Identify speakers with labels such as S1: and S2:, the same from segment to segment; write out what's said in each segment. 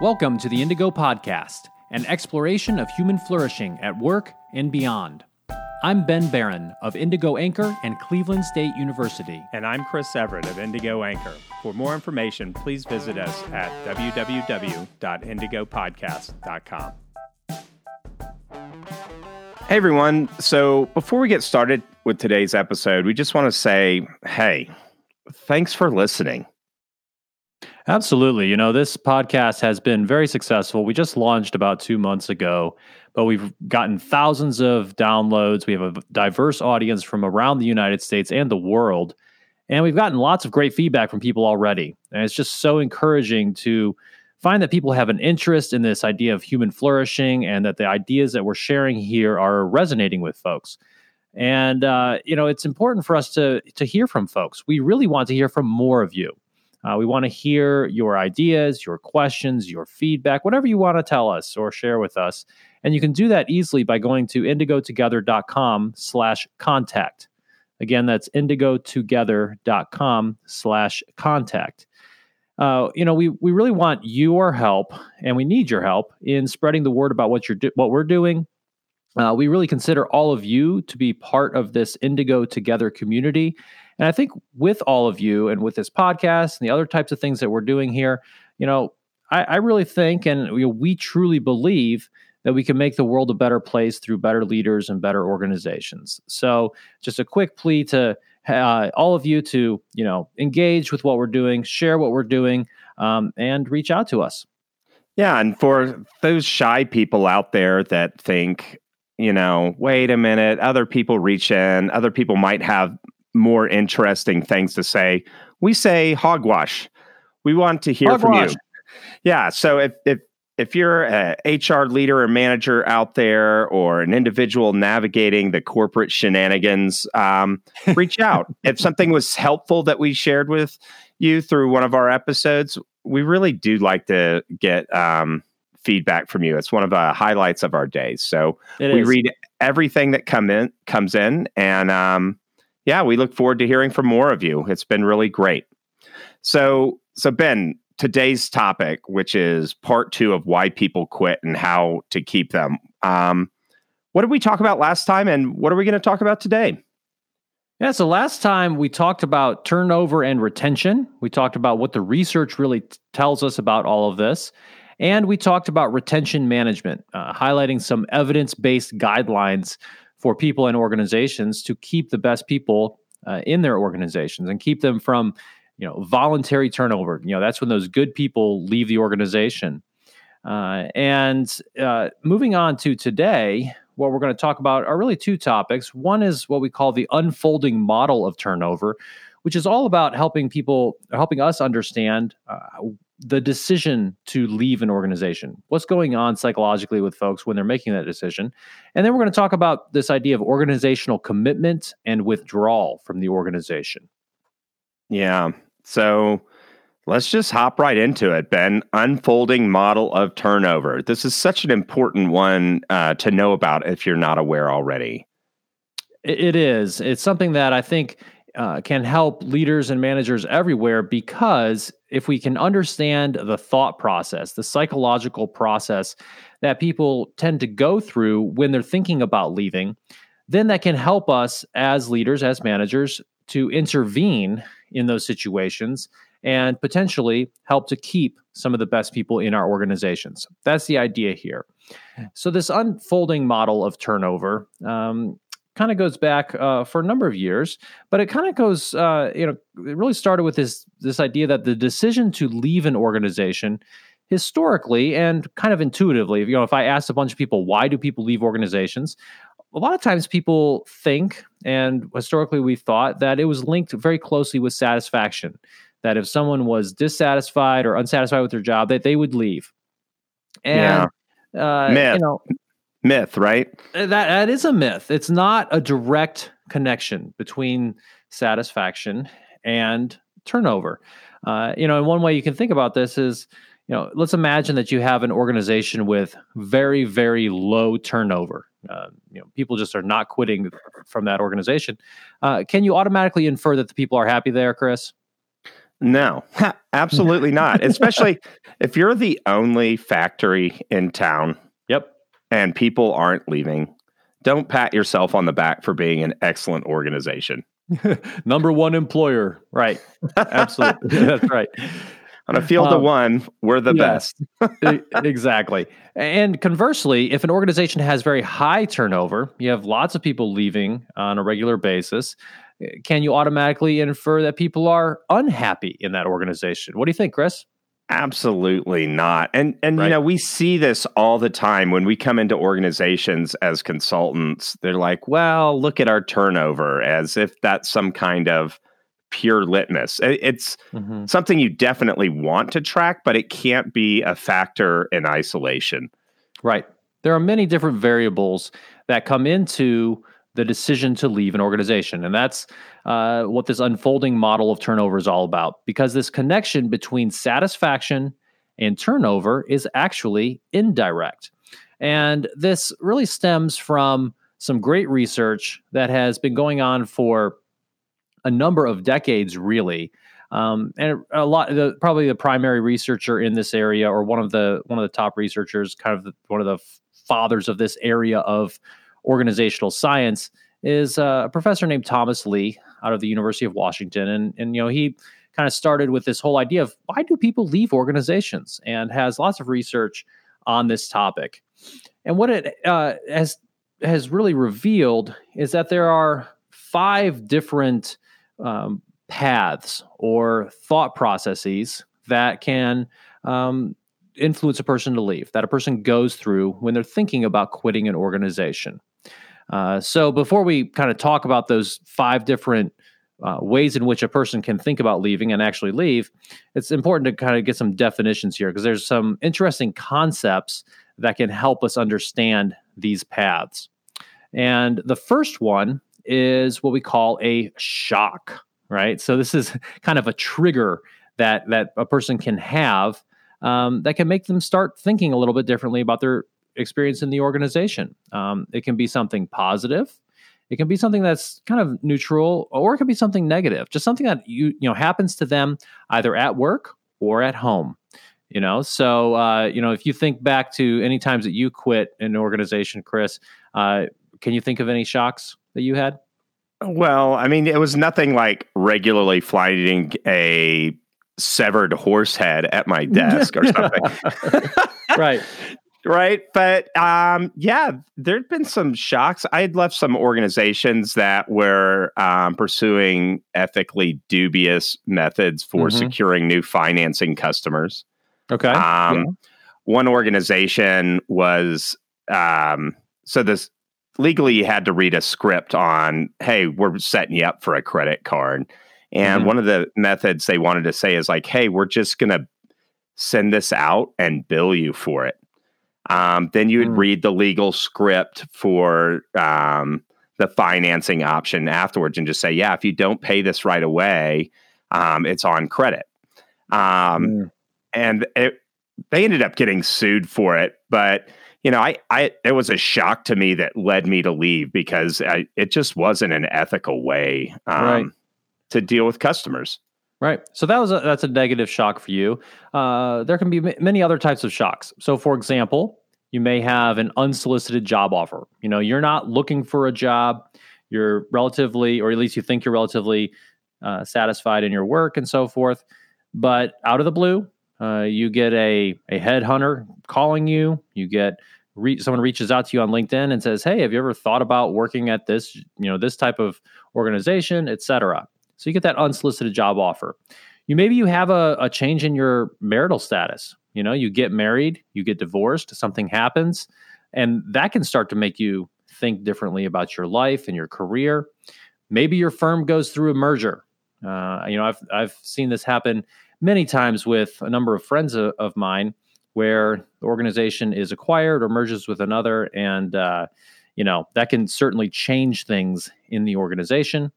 S1: Welcome to the Indigo Podcast, an exploration of human flourishing at work and beyond. I'm Ben Baran of Indigo Anchor and Cleveland State University.
S2: And I'm Chris Everett of Indigo Anchor. For more information, please visit us at www.indigopodcast.com. Hey everyone. So before we get started with today's episode, we just want to say, hey, thanks for listening.
S1: Absolutely. You know, this podcast has been very successful. We just launched about two months ago, but we've gotten thousands of downloads. We have a diverse audience from around the United States and the world. And we've gotten lots of great feedback from people already. And it's just so encouraging to find that people have an interest in this idea of human flourishing and that the ideas that we're sharing here are resonating with folks. And uh, you know, it's important for us to to hear from folks. We really want to hear from more of you. Uh, we want to hear your ideas, your questions, your feedback, whatever you want to tell us or share with us. And you can do that easily by going to indigotogether.com slash contact. Again, that's indigotogether.com slash contact. Uh, you know, we, we really want your help and we need your help in spreading the word about what you're do- what we're doing. Uh, we really consider all of you to be part of this Indigo Together community. And I think with all of you and with this podcast and the other types of things that we're doing here, you know, I, I really think and know, we truly believe that we can make the world a better place through better leaders and better organizations. So, just a quick plea to uh, all of you to you know engage with what we're doing, share what we're doing, um, and reach out to us.
S2: Yeah, and for those shy people out there that think, you know, wait a minute, other people reach in, other people might have more interesting things to say, we say hogwash. We want to hear hogwash. from you. Yeah. So if if if you're a HR leader or manager out there, or an individual navigating the corporate shenanigans, um, reach out. if something was helpful that we shared with you through one of our episodes, we really do like to get um, feedback from you. It's one of the highlights of our days. So it we is. read everything that come in comes in, and um, yeah, we look forward to hearing from more of you. It's been really great. So, so Ben, today's topic, which is part two of why people quit and how to keep them. Um, what did we talk about last time, and what are we going to talk about today?
S1: Yeah, so last time we talked about turnover and retention. We talked about what the research really t- tells us about all of this. And we talked about retention management, uh, highlighting some evidence based guidelines for people and organizations to keep the best people uh, in their organizations and keep them from you know voluntary turnover. You know that's when those good people leave the organization. Uh, and uh, moving on to today what we're going to talk about are really two topics. One is what we call the unfolding model of turnover which is all about helping people helping us understand uh, the decision to leave an organization. What's going on psychologically with folks when they're making that decision? And then we're going to talk about this idea of organizational commitment and withdrawal from the organization.
S2: Yeah. So let's just hop right into it, Ben. Unfolding model of turnover. This is such an important one uh, to know about if you're not aware already.
S1: It is. It's something that I think uh, can help leaders and managers everywhere because if we can understand the thought process, the psychological process that people tend to go through when they're thinking about leaving, then that can help us as leaders, as managers, to intervene in those situations and potentially help to keep some of the best people in our organizations. That's the idea here. So, this unfolding model of turnover um, kind of goes back uh, for a number of years, but it kind of goes, uh, you know, it really started with this this idea that the decision to leave an organization historically and kind of intuitively, you know, if I asked a bunch of people why do people leave organizations, a lot of times people think, and historically we thought that it was linked very closely with satisfaction. That if someone was dissatisfied or unsatisfied with their job, that they would leave.
S2: And yeah. uh, you know, myth, right?
S1: Uh, that that is a myth. It's not a direct connection between satisfaction and turnover. Uh, you know, and one way you can think about this is, you know, let's imagine that you have an organization with very, very low turnover. Uh, you know, people just are not quitting from that organization. Uh, can you automatically infer that the people are happy there, Chris?
S2: No, absolutely not. Especially if you're the only factory in town.
S1: Yep.
S2: And people aren't leaving. Don't pat yourself on the back for being an excellent organization.
S1: Number one employer. Right. Absolutely. That's right.
S2: On a field um, of one, we're the yeah, best.
S1: exactly. And conversely, if an organization has very high turnover, you have lots of people leaving on a regular basis, can you automatically infer that people are unhappy in that organization? What do you think, Chris?
S2: Absolutely not. And and right. you know, we see this all the time when we come into organizations as consultants. They're like, "Well, look at our turnover," as if that's some kind of pure litmus. It's mm-hmm. something you definitely want to track, but it can't be a factor in isolation.
S1: Right. There are many different variables that come into the decision to leave an organization. And that's uh, what this unfolding model of turnover is all about, because this connection between satisfaction and turnover is actually indirect. And this really stems from some great research that has been going on for a number of decades, really. Um, and a lot, the, probably the primary researcher in this area, or one of the one of the top researchers, kind of the, one of the fathers of this area of organizational science is uh, a professor named Thomas Lee out of the University of Washington, and and you know he kind of started with this whole idea of why do people leave organizations, and has lots of research on this topic. And what it uh, has has really revealed is that there are five different um, paths or thought processes that can um, influence a person to leave, that a person goes through when they're thinking about quitting an organization. Uh, so before we kind of talk about those five different uh, ways in which a person can think about leaving and actually leave, it's important to kind of get some definitions here because there's some interesting concepts that can help us understand these paths. And the first one is what we call a shock, right? So this is kind of a trigger that that a person can have um, that can make them start thinking a little bit differently about their experience in the organization. Um, it can be something positive. It can be something that's kind of neutral, or it can be something negative, just something that you you know happens to them either at work or at home. You know, so uh, you know if you think back to any times that you quit an organization, Chris, uh, can you think of any shocks that you had?
S2: Well, I mean, it was nothing like regularly finding a severed horse head at my desk or something.
S1: right
S2: right but um, yeah there'd been some shocks i had left some organizations that were um, pursuing ethically dubious methods for mm-hmm. securing new financing customers
S1: okay
S2: um, yeah. one organization was um, so this legally you had to read a script on hey we're setting you up for a credit card and mm-hmm. one of the methods they wanted to say is like hey we're just going to send this out and bill you for it um, then you would mm. read the legal script for um, the financing option afterwards and just say, yeah, if you don't pay this right away, um, it's on credit. Um, mm. And it, they ended up getting sued for it, but you know, I, I, it was a shock to me that led me to leave because I, it just wasn't an ethical way um, right. to deal with customers.
S1: Right. So that was a, that's a negative shock for you. Uh, there can be m- many other types of shocks. So, for example, you may have an unsolicited job offer. You know, you're not looking for a job. You're relatively, or at least you think you're relatively uh, satisfied in your work and so forth. But out of the blue, uh, you get a a headhunter calling you. You get re- someone reaches out to you on LinkedIn and says, "Hey, have you ever thought about working at this, you know, this type of organization, etc." So you get that unsolicited job offer. You maybe you have a, a change in your marital status. You know, you get married, you get divorced, something happens, and that can start to make you think differently about your life and your career. Maybe your firm goes through a merger. Uh, you know, I've I've seen this happen many times with a number of friends of, of mine where the organization is acquired or merges with another, and uh, you know that can certainly change things in the organization.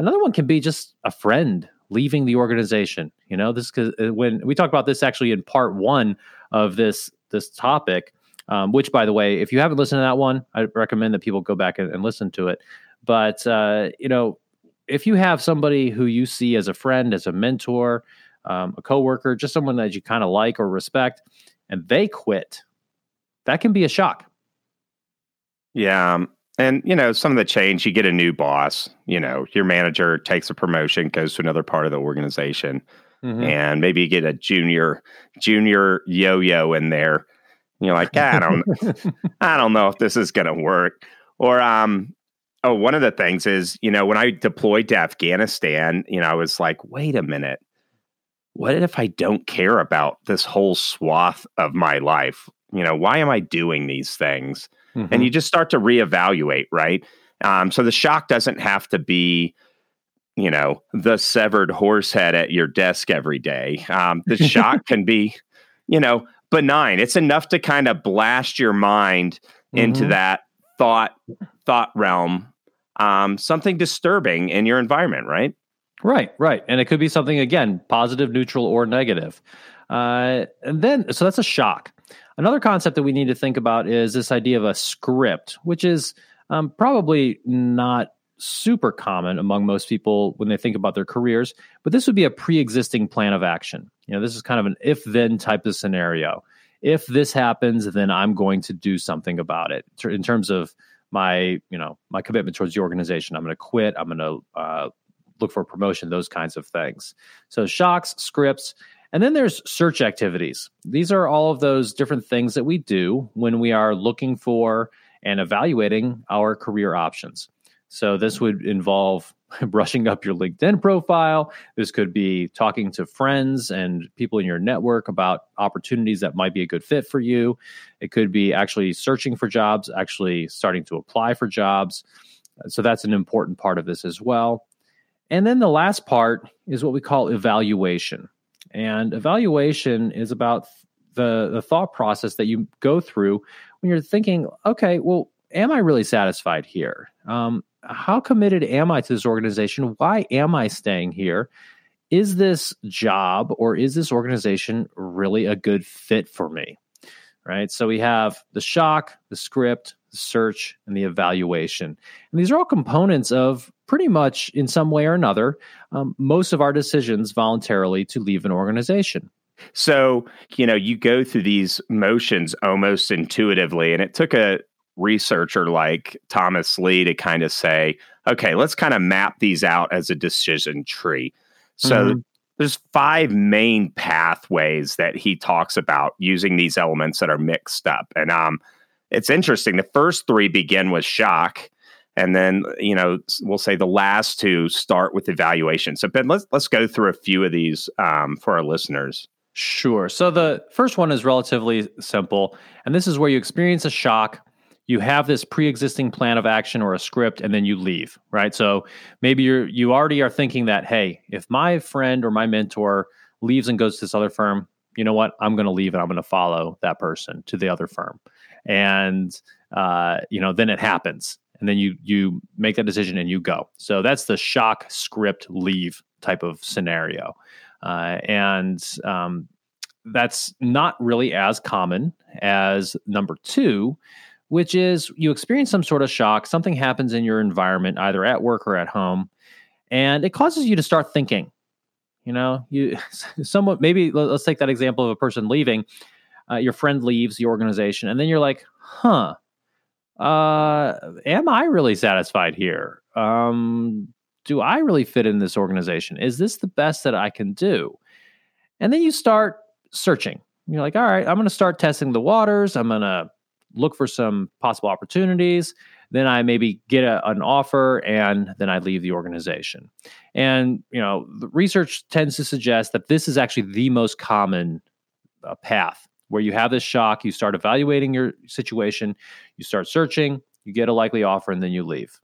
S1: Another one can be just a friend leaving the organization. You know, this because uh, when we talk about this actually in part one of this this topic, um, which by the way, if you haven't listened to that one, I recommend that people go back and, and listen to it. But uh, you know, if you have somebody who you see as a friend, as a mentor, um, a coworker, just someone that you kind of like or respect, and they quit. That can be a shock.
S2: Yeah. And, you know, some of the change, you get a new boss, you know, your manager takes a promotion, goes to another part of the organization. Mm-hmm. And maybe you get a junior, junior yo-yo in there. You're like, I don't, I don't know if this is going to work. Or, um, oh, one of the things is, you know, when I deployed to Afghanistan, you know, I was like, wait a minute, what if I don't care about this whole swath of my life? You know, why am I doing these things? Mm-hmm. And you just start to reevaluate, right? Um, so the shock doesn't have to be, you know, the severed horse head at your desk every day. Um, the shock can be, you know, benign. It's enough to kind of blast your mind into mm-hmm. that thought thought realm. Um, something disturbing in your environment, right?
S1: Right, right. And it could be something again, positive, neutral, or negative. Uh, and then, so that's a shock. Another concept that we need to think about is this idea of a script, which is um, probably not super common among most people when they think about their careers, but this would be a pre existing plan of action. You know, this is kind of an if then type of scenario. If this happens, then I'm going to do something about it in terms of my, you know, my commitment towards the organization. I'm going to quit. I'm going to uh, look for a promotion, those kinds of things. So shocks, scripts, and then there's search activities. These are all of those different things that we do when we are looking for and evaluating our career options. So this would involve brushing up your LinkedIn profile. This could be talking to friends and people in your network about opportunities that might be a good fit for you. It could be actually searching for jobs, actually starting to apply for jobs. So that's an important part of this as well. And then the last part is what we call evaluation. And evaluation is about the, the thought process that you go through when you're thinking, okay, well, am I really satisfied here? Um, how committed am I to this organization? Why am I staying here? Is this job or is this organization really a good fit for me? Right. So we have the shock, the script, the search, and the evaluation. And these are all components of pretty much, in some way or another, um, most of our decisions voluntarily to leave an organization.
S2: So, you know, you go through these motions almost intuitively, and it took a researcher like Thomas Lee to kind of say, okay, let's kind of map these out as a decision tree. So, mm-hmm. there's five main pathways that he talks about using these elements that are mixed up. And um, it's interesting. The first three begin with shock. And then, you know, we'll say the last two start with evaluation. So, Ben, let's let's go through a few of these um, for our listeners.
S1: Sure. So the first one is relatively simple, and this is where you experience a shock. You have this pre-existing plan of action or a script, and then you leave. Right. So maybe you're you already are thinking that, hey, if my friend or my mentor leaves and goes to this other firm, you know what? I'm going to leave and I'm going to follow that person to the other firm and uh, you know then it happens. And then you you make that decision and you go. So that's the shock script leave type of scenario. Uh, and um, that's not really as common as number two which is you experience some sort of shock. Something happens in your environment either at work or at home and it causes you to start thinking. You know you somewhat maybe let's take that example of a person leaving uh, your friend leaves the organization, and then you're like, huh, uh, am I really satisfied here? Um, do I really fit in this organization? Is this the best that I can do? And then you start searching. You're like, all right, I'm going to start testing the waters. I'm going to look for some possible opportunities. Then I maybe get a, an offer and then I leave the organization. And, you know, research tends to suggest that this is actually the most common uh, path where you have this shock, you start evaluating your situation, you start searching, you get a likely offer, and then you leave.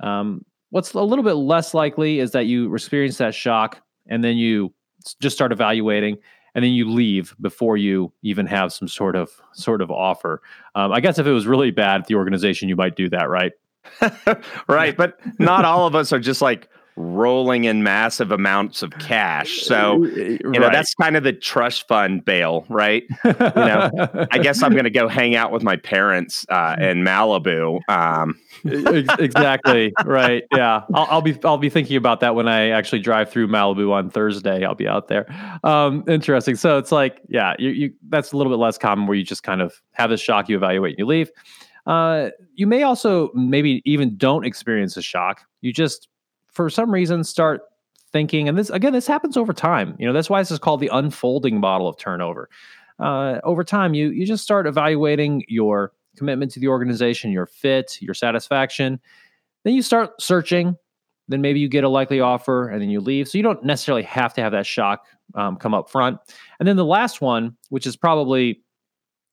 S1: Um, what's a little bit less likely is that you experience that shock and then you just start evaluating and then you leave before you even have some sort of sort of offer. Um, I guess if it was really bad at the organization, you might do that, right?
S2: right, but not all of us are just like rolling in massive amounts of cash. So, you right. know, that's kind of the trust fund bail, right? you know, I guess I'm going to go hang out with my parents uh, in Malibu. Um.
S1: exactly. Right. Yeah. I'll, I'll, be, I'll be thinking about that when I actually drive through Malibu on Thursday. I'll be out there. Um, interesting. So it's like, yeah, you, you, that's a little bit less common where you just kind of have this shock, you evaluate, and you leave. Uh, you may also maybe even don't experience a shock. You just for some reason start thinking, and this again, this happens over time. You know, that's why this is called the unfolding model of turnover. Uh, over time, you you just start evaluating your commitment to the organization, your fit, your satisfaction. Then you start searching. Then maybe you get a likely offer, and then you leave. So you don't necessarily have to have that shock um, come up front. And then the last one, which is probably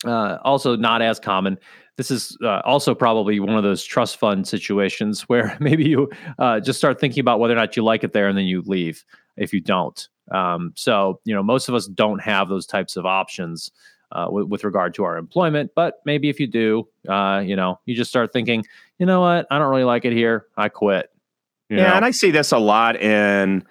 S1: uh, also not as common, this is uh, also probably one of those trust fund situations where maybe you uh, just start thinking about whether or not you like it there and then you leave if you don't. Um, so, you know, most of us don't have those types of options uh, with, with, regard to our employment. But maybe if you do, uh, you know, you just start thinking, you know what, I don't really like it here. I quit.
S2: You yeah. Know? And I see this a lot in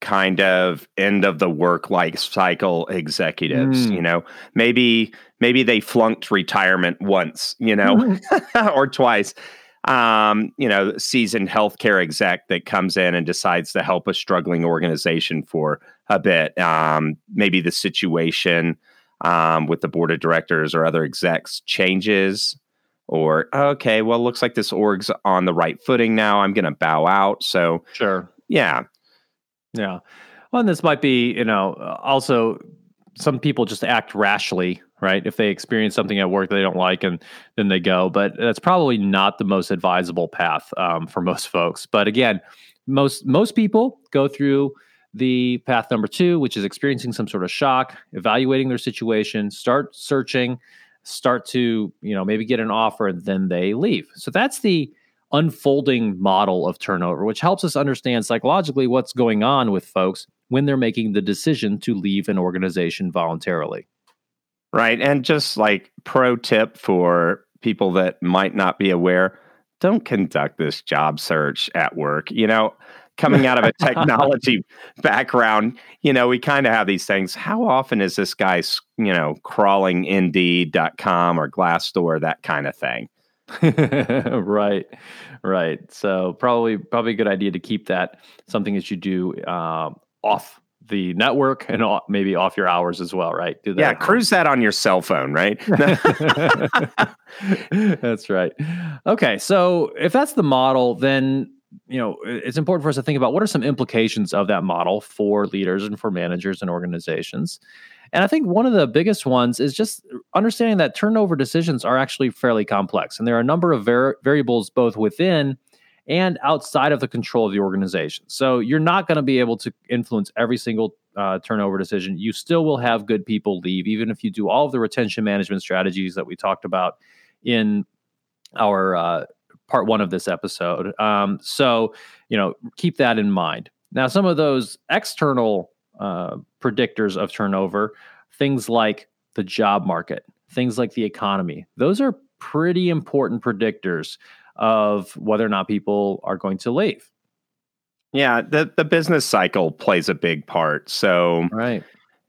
S2: kind of end of the work life cycle executives mm. you know maybe maybe they flunked retirement once you know mm-hmm. or twice. Um, you know seasoned healthcare exec that comes in and decides to help a struggling organization for a bit. Um, maybe the situation um, with the board of directors or other execs changes or okay well looks like this org's on the right footing now. I'm going to bow out. So
S1: sure.
S2: yeah.
S1: Yeah. Well, and this might be, you know, also some people just act rashly, right? If they experience something at work they don't like and then they go, but that's probably not the most advisable path um, for most folks. But again, most most people go through the path number two, which is experiencing some sort of shock, evaluating their situation, start searching, start to you know maybe get an offer, and then they leave. So that's the unfolding model of turnover, which helps us understand psychologically what's going on with folks when they're making the decision to leave an organization voluntarily.
S2: Right. And just like pro tip for people that might not be aware, don't conduct this job search at work. You know, coming out of a technology background, you know, we kind of have these things. How often is this guy, you know, crawling indeed.com or Glassdoor, that kind of thing?
S1: right, right. So probably probably a good idea to keep that something that you do uh, off the network and maybe off your hours as well, right?
S2: Do that. Yeah, cruise that on your cell phone, right?
S1: that's right. Okay, so if that's the model, then you know it's important for us to think about what are some implications of that model for leaders and for managers and organizations. And I think one of the biggest ones is just understanding that turnover decisions are actually fairly complex. And there are a number of var- variables both within and outside of the control of the organization. So you're not going to be able to influence every single uh, turnover decision. You still will have good people leave, even if you do all of the retention management strategies that we talked about in our uh, part one of this episode. Um, so, you know, keep that in mind. Now, some of those external uh, predictors of turnover, things like the job market, things like the economy. Those are pretty important predictors of whether or not people are going to leave.
S2: Yeah, the the business cycle plays a big part. So,
S1: right.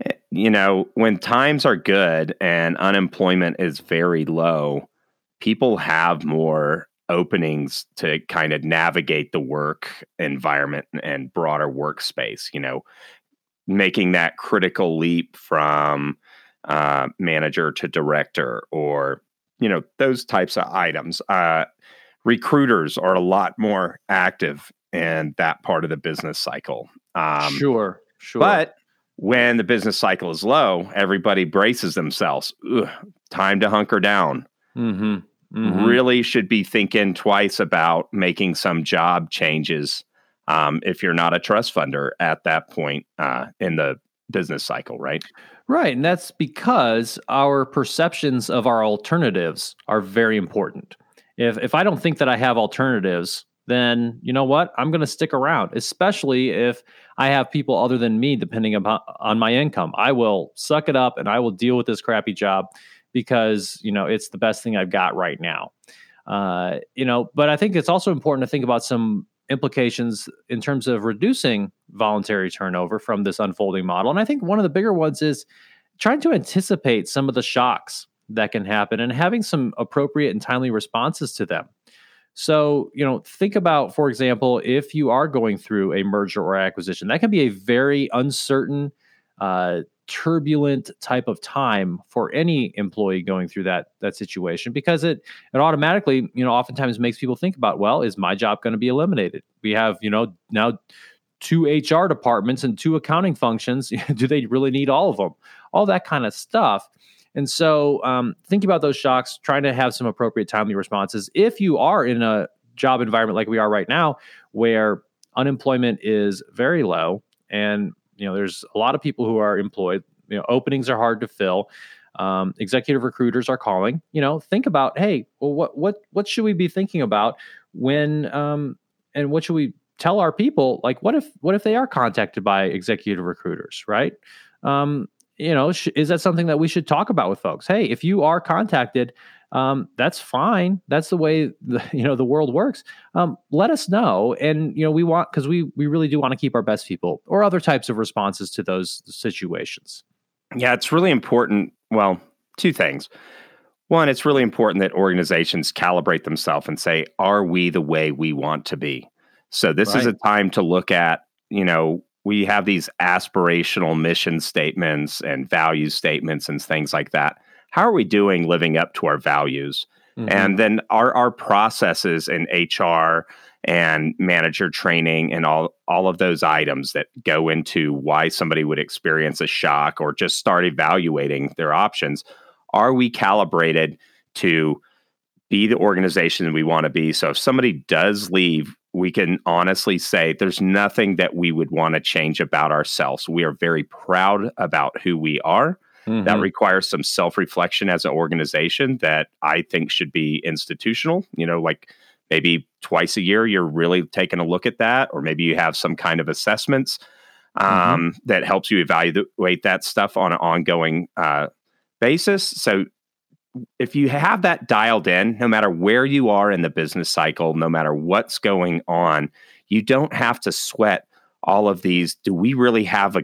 S2: Eh, you know, when times are good and unemployment is very low, people have more openings to kind of navigate the work environment and broader workspace. You know, making that critical leap from uh, manager to director or you know those types of items uh, recruiters are a lot more active in that part of the business cycle
S1: um, sure sure
S2: but when the business cycle is low everybody braces themselves Ugh, time to hunker down mm-hmm. Mm-hmm. really should be thinking twice about making some job changes um, if you're not a trust funder at that point uh, in the business cycle, right?
S1: Right. And that's because our perceptions of our alternatives are very important. If, if I don't think that I have alternatives, then you know what? I'm going to stick around, especially if I have people other than me depending upon on my income. I will suck it up and I will deal with this crappy job because you know it's the best thing I've got right now. Uh, you know, but I think it's also important to think about some implications in terms of reducing voluntary turnover from this unfolding model. And I think one of the bigger ones is trying to anticipate some of the shocks that can happen and having some appropriate and timely responses to them. So, you know, think about, for example, if you are going through a merger or acquisition, that can be a very uncertain, uh, turbulent type of time for any employee going through that that situation because it it automatically you know oftentimes makes people think about well is my job going to be eliminated? We have you know now two hr departments and two accounting functions. Do they really need all of them all that kind of stuff and so um, think about those shocks trying to have some appropriate timely responses if you are in a job environment like we are right now where unemployment is very low and you know, there's a lot of people who are employed. You know, openings are hard to fill. Um, executive recruiters are calling. You know, think about, hey, well, what what what should we be thinking about when um, and what should we tell our people? Like, what if what if they are contacted by executive recruiters, right? Um, you know, sh- is that something that we should talk about with folks? Hey, if you are contacted, um, that's fine. That's the way the, you know the world works. Um, let us know, and you know we want because we we really do want to keep our best people or other types of responses to those situations.
S2: Yeah, it's really important. Well, two things. One, it's really important that organizations calibrate themselves and say, "Are we the way we want to be?" So this right. is a time to look at you know we have these aspirational mission statements and value statements and things like that how are we doing living up to our values? Mm-hmm. And then our our processes in HR and manager training and all all of those items that go into why somebody would experience a shock or just start evaluating their options. Are we calibrated to be the organization we want to be? So if somebody does leave, we can honestly say there's nothing that we would want to change about ourselves. We are very proud about who we are. Mm-hmm. That requires some self reflection as an organization that I think should be institutional. You know, like maybe twice a year, you're really taking a look at that, or maybe you have some kind of assessments mm-hmm. um, mm-hmm. that helps you evaluate that stuff on an ongoing uh, basis. So if you have that dialed in, no matter where you are in the business cycle, no matter what's going on, you don't have to sweat all of these. Do we really have a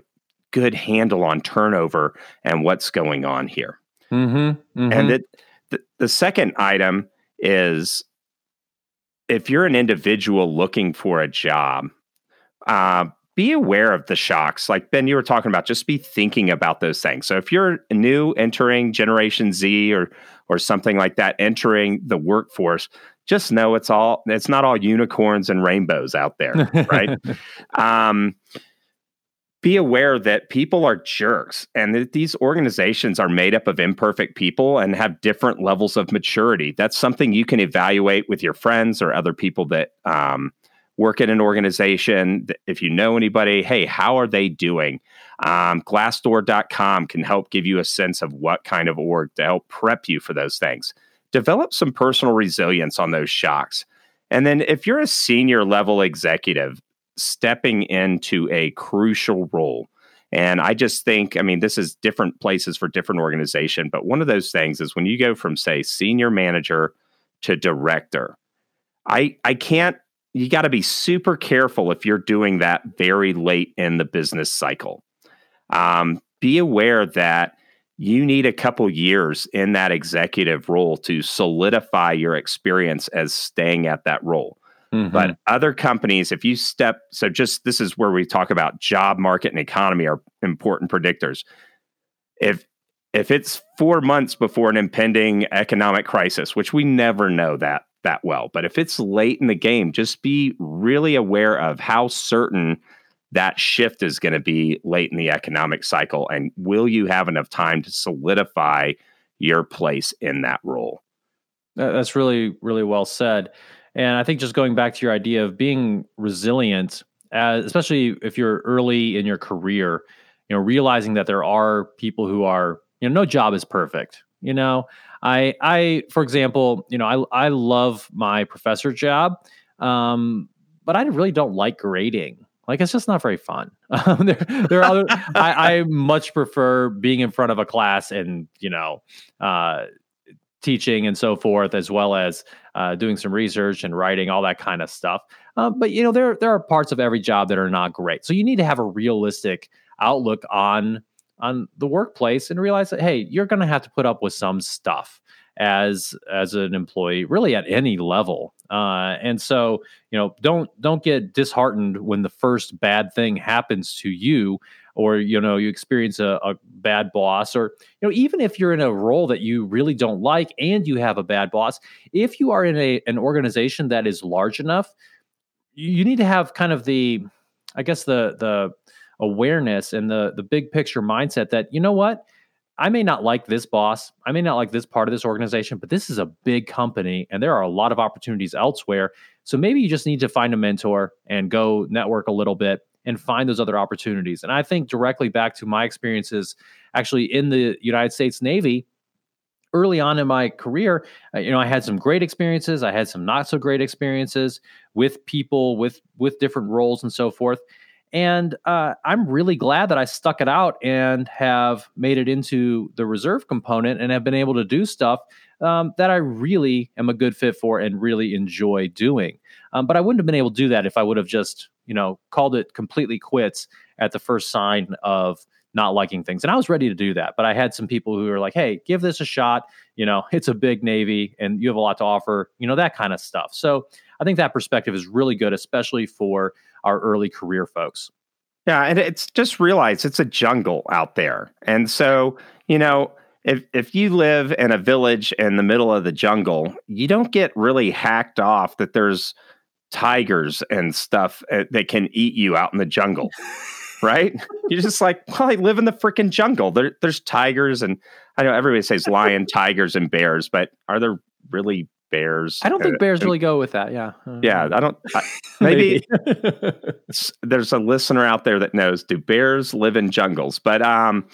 S2: good handle on turnover and what's going on here. Mm-hmm, mm-hmm. And it, the, the second item is if you're an individual looking for a job, uh, be aware of the shocks. Like Ben, you were talking about, just be thinking about those things. So if you're new entering Generation Z or or something like that, entering the workforce, just know it's all it's not all unicorns and rainbows out there, right? um, be aware that people are jerks and that these organizations are made up of imperfect people and have different levels of maturity. That's something you can evaluate with your friends or other people that um, work in an organization. If you know anybody, hey, how are they doing? Um, Glassdoor.com can help give you a sense of what kind of org to help prep you for those things. Develop some personal resilience on those shocks. And then if you're a senior level executive, stepping into a crucial role. And I just think, I mean, this is different places for different organization, but one of those things is when you go from say senior manager to director, I I can't you got to be super careful if you're doing that very late in the business cycle. Um, be aware that you need a couple years in that executive role to solidify your experience as staying at that role. Mm-hmm. But other companies, if you step, so just this is where we talk about job market and economy are important predictors. If if it's four months before an impending economic crisis, which we never know that that well, but if it's late in the game, just be really aware of how certain that shift is going to be late in the economic cycle, and will you have enough time to solidify your place in that role?
S1: That's really really well said. And I think just going back to your idea of being resilient, as, especially if you're early in your career, you know, realizing that there are people who are, you know, no job is perfect. You know, I, I, for example, you know, I, I love my professor job, um, but I really don't like grading. Like it's just not very fun. Um, there, there are other. I, I much prefer being in front of a class and you know, uh, teaching and so forth, as well as uh, doing some research and writing, all that kind of stuff. Uh, but you know, there there are parts of every job that are not great. So you need to have a realistic outlook on on the workplace and realize that hey, you're going to have to put up with some stuff as as an employee, really at any level. Uh, and so you know, don't don't get disheartened when the first bad thing happens to you or you know you experience a, a, bad boss or you know even if you're in a role that you really don't like and you have a bad boss if you are in a an organization that is large enough you need to have kind of the i guess the the awareness and the the big picture mindset that you know what I may not like this boss. I may not like this part of this organization, but this is a big company and there are a lot of opportunities elsewhere. So maybe you just need to find a mentor and go network a little bit and find those other opportunities. And I think directly back to my experiences actually in the United States Navy early on in my career, uh, you know, I had some great experiences, I had some not so great experiences with people with with different roles and so forth. And uh, I'm really glad that I stuck it out and have made it into the reserve component and have been able to do stuff um, that I really am a good fit for and really enjoy doing. Um, but I wouldn't have been able to do that if I would have just, you know, called it completely quits at the first sign of not liking things. And I was ready to do that. But I had some people who were like, hey, give this a shot. You know, it's a big Navy and you have a lot to offer, you know, that kind of stuff. So I think that perspective is really good, especially for our early career folks.
S2: Yeah. And it's just realize it's a jungle out there. And so, you know, if if you live in a village in the middle of the jungle, you don't get really hacked off that there's tigers and stuff uh, that can eat you out in the jungle. right? You're just like, well, I live in the freaking jungle. There, there's tigers, and I know everybody says lion, tigers, and bears, but are there really bears?
S1: I don't think bears really go with that. Yeah.
S2: Yeah. I don't. I, maybe there's a listener out there that knows. Do bears live in jungles? But um,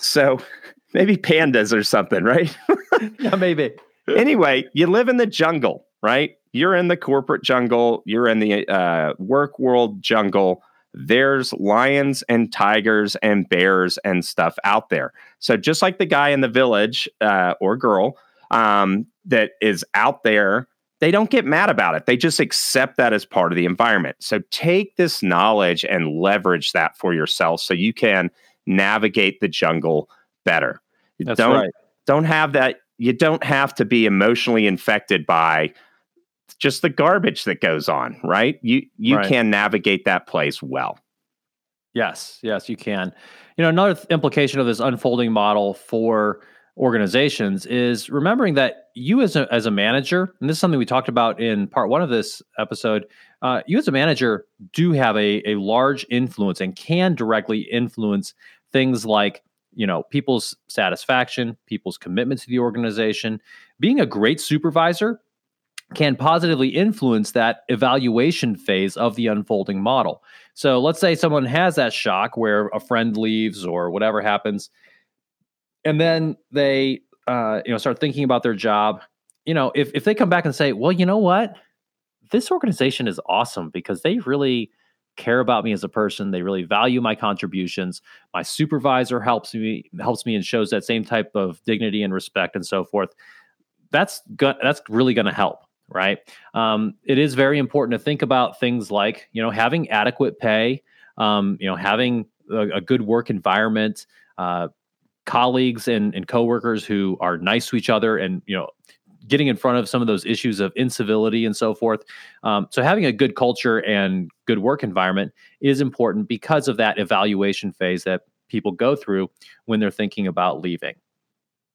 S2: so maybe pandas or something, right?
S1: yeah, maybe.
S2: anyway, you live in the jungle, right? You're in the corporate jungle. You're in the uh, work world jungle there's lions and tigers and bears and stuff out there. So just like the guy in the village uh, or girl um, that is out there, they don't get mad about it. They just accept that as part of the environment. So take this knowledge and leverage that for yourself so you can navigate the jungle better.
S1: That's
S2: don't,
S1: right.
S2: Don't have that. You don't have to be emotionally infected by just the garbage that goes on, right? You you right. can navigate that place well.
S1: Yes, yes, you can. You know, another th- implication of this unfolding model for organizations is remembering that you as a as a manager, and this is something we talked about in part one of this episode. Uh, you as a manager do have a a large influence and can directly influence things like you know people's satisfaction, people's commitment to the organization. Being a great supervisor can positively influence that evaluation phase of the unfolding model. So let's say someone has that shock where a friend leaves or whatever happens, and then they uh, you know start thinking about their job. You know, if if they come back and say, "Well, you know what, this organization is awesome because they really care about me as a person. They really value my contributions. My supervisor helps me helps me and shows that same type of dignity and respect and so forth." That's go- that's really going to help right? Um, it is very important to think about things like you know having adequate pay, um, you know having a, a good work environment, uh, colleagues and, and coworkers who are nice to each other, and you know getting in front of some of those issues of incivility and so forth. Um, so having a good culture and good work environment is important because of that evaluation phase that people go through when they're thinking about leaving.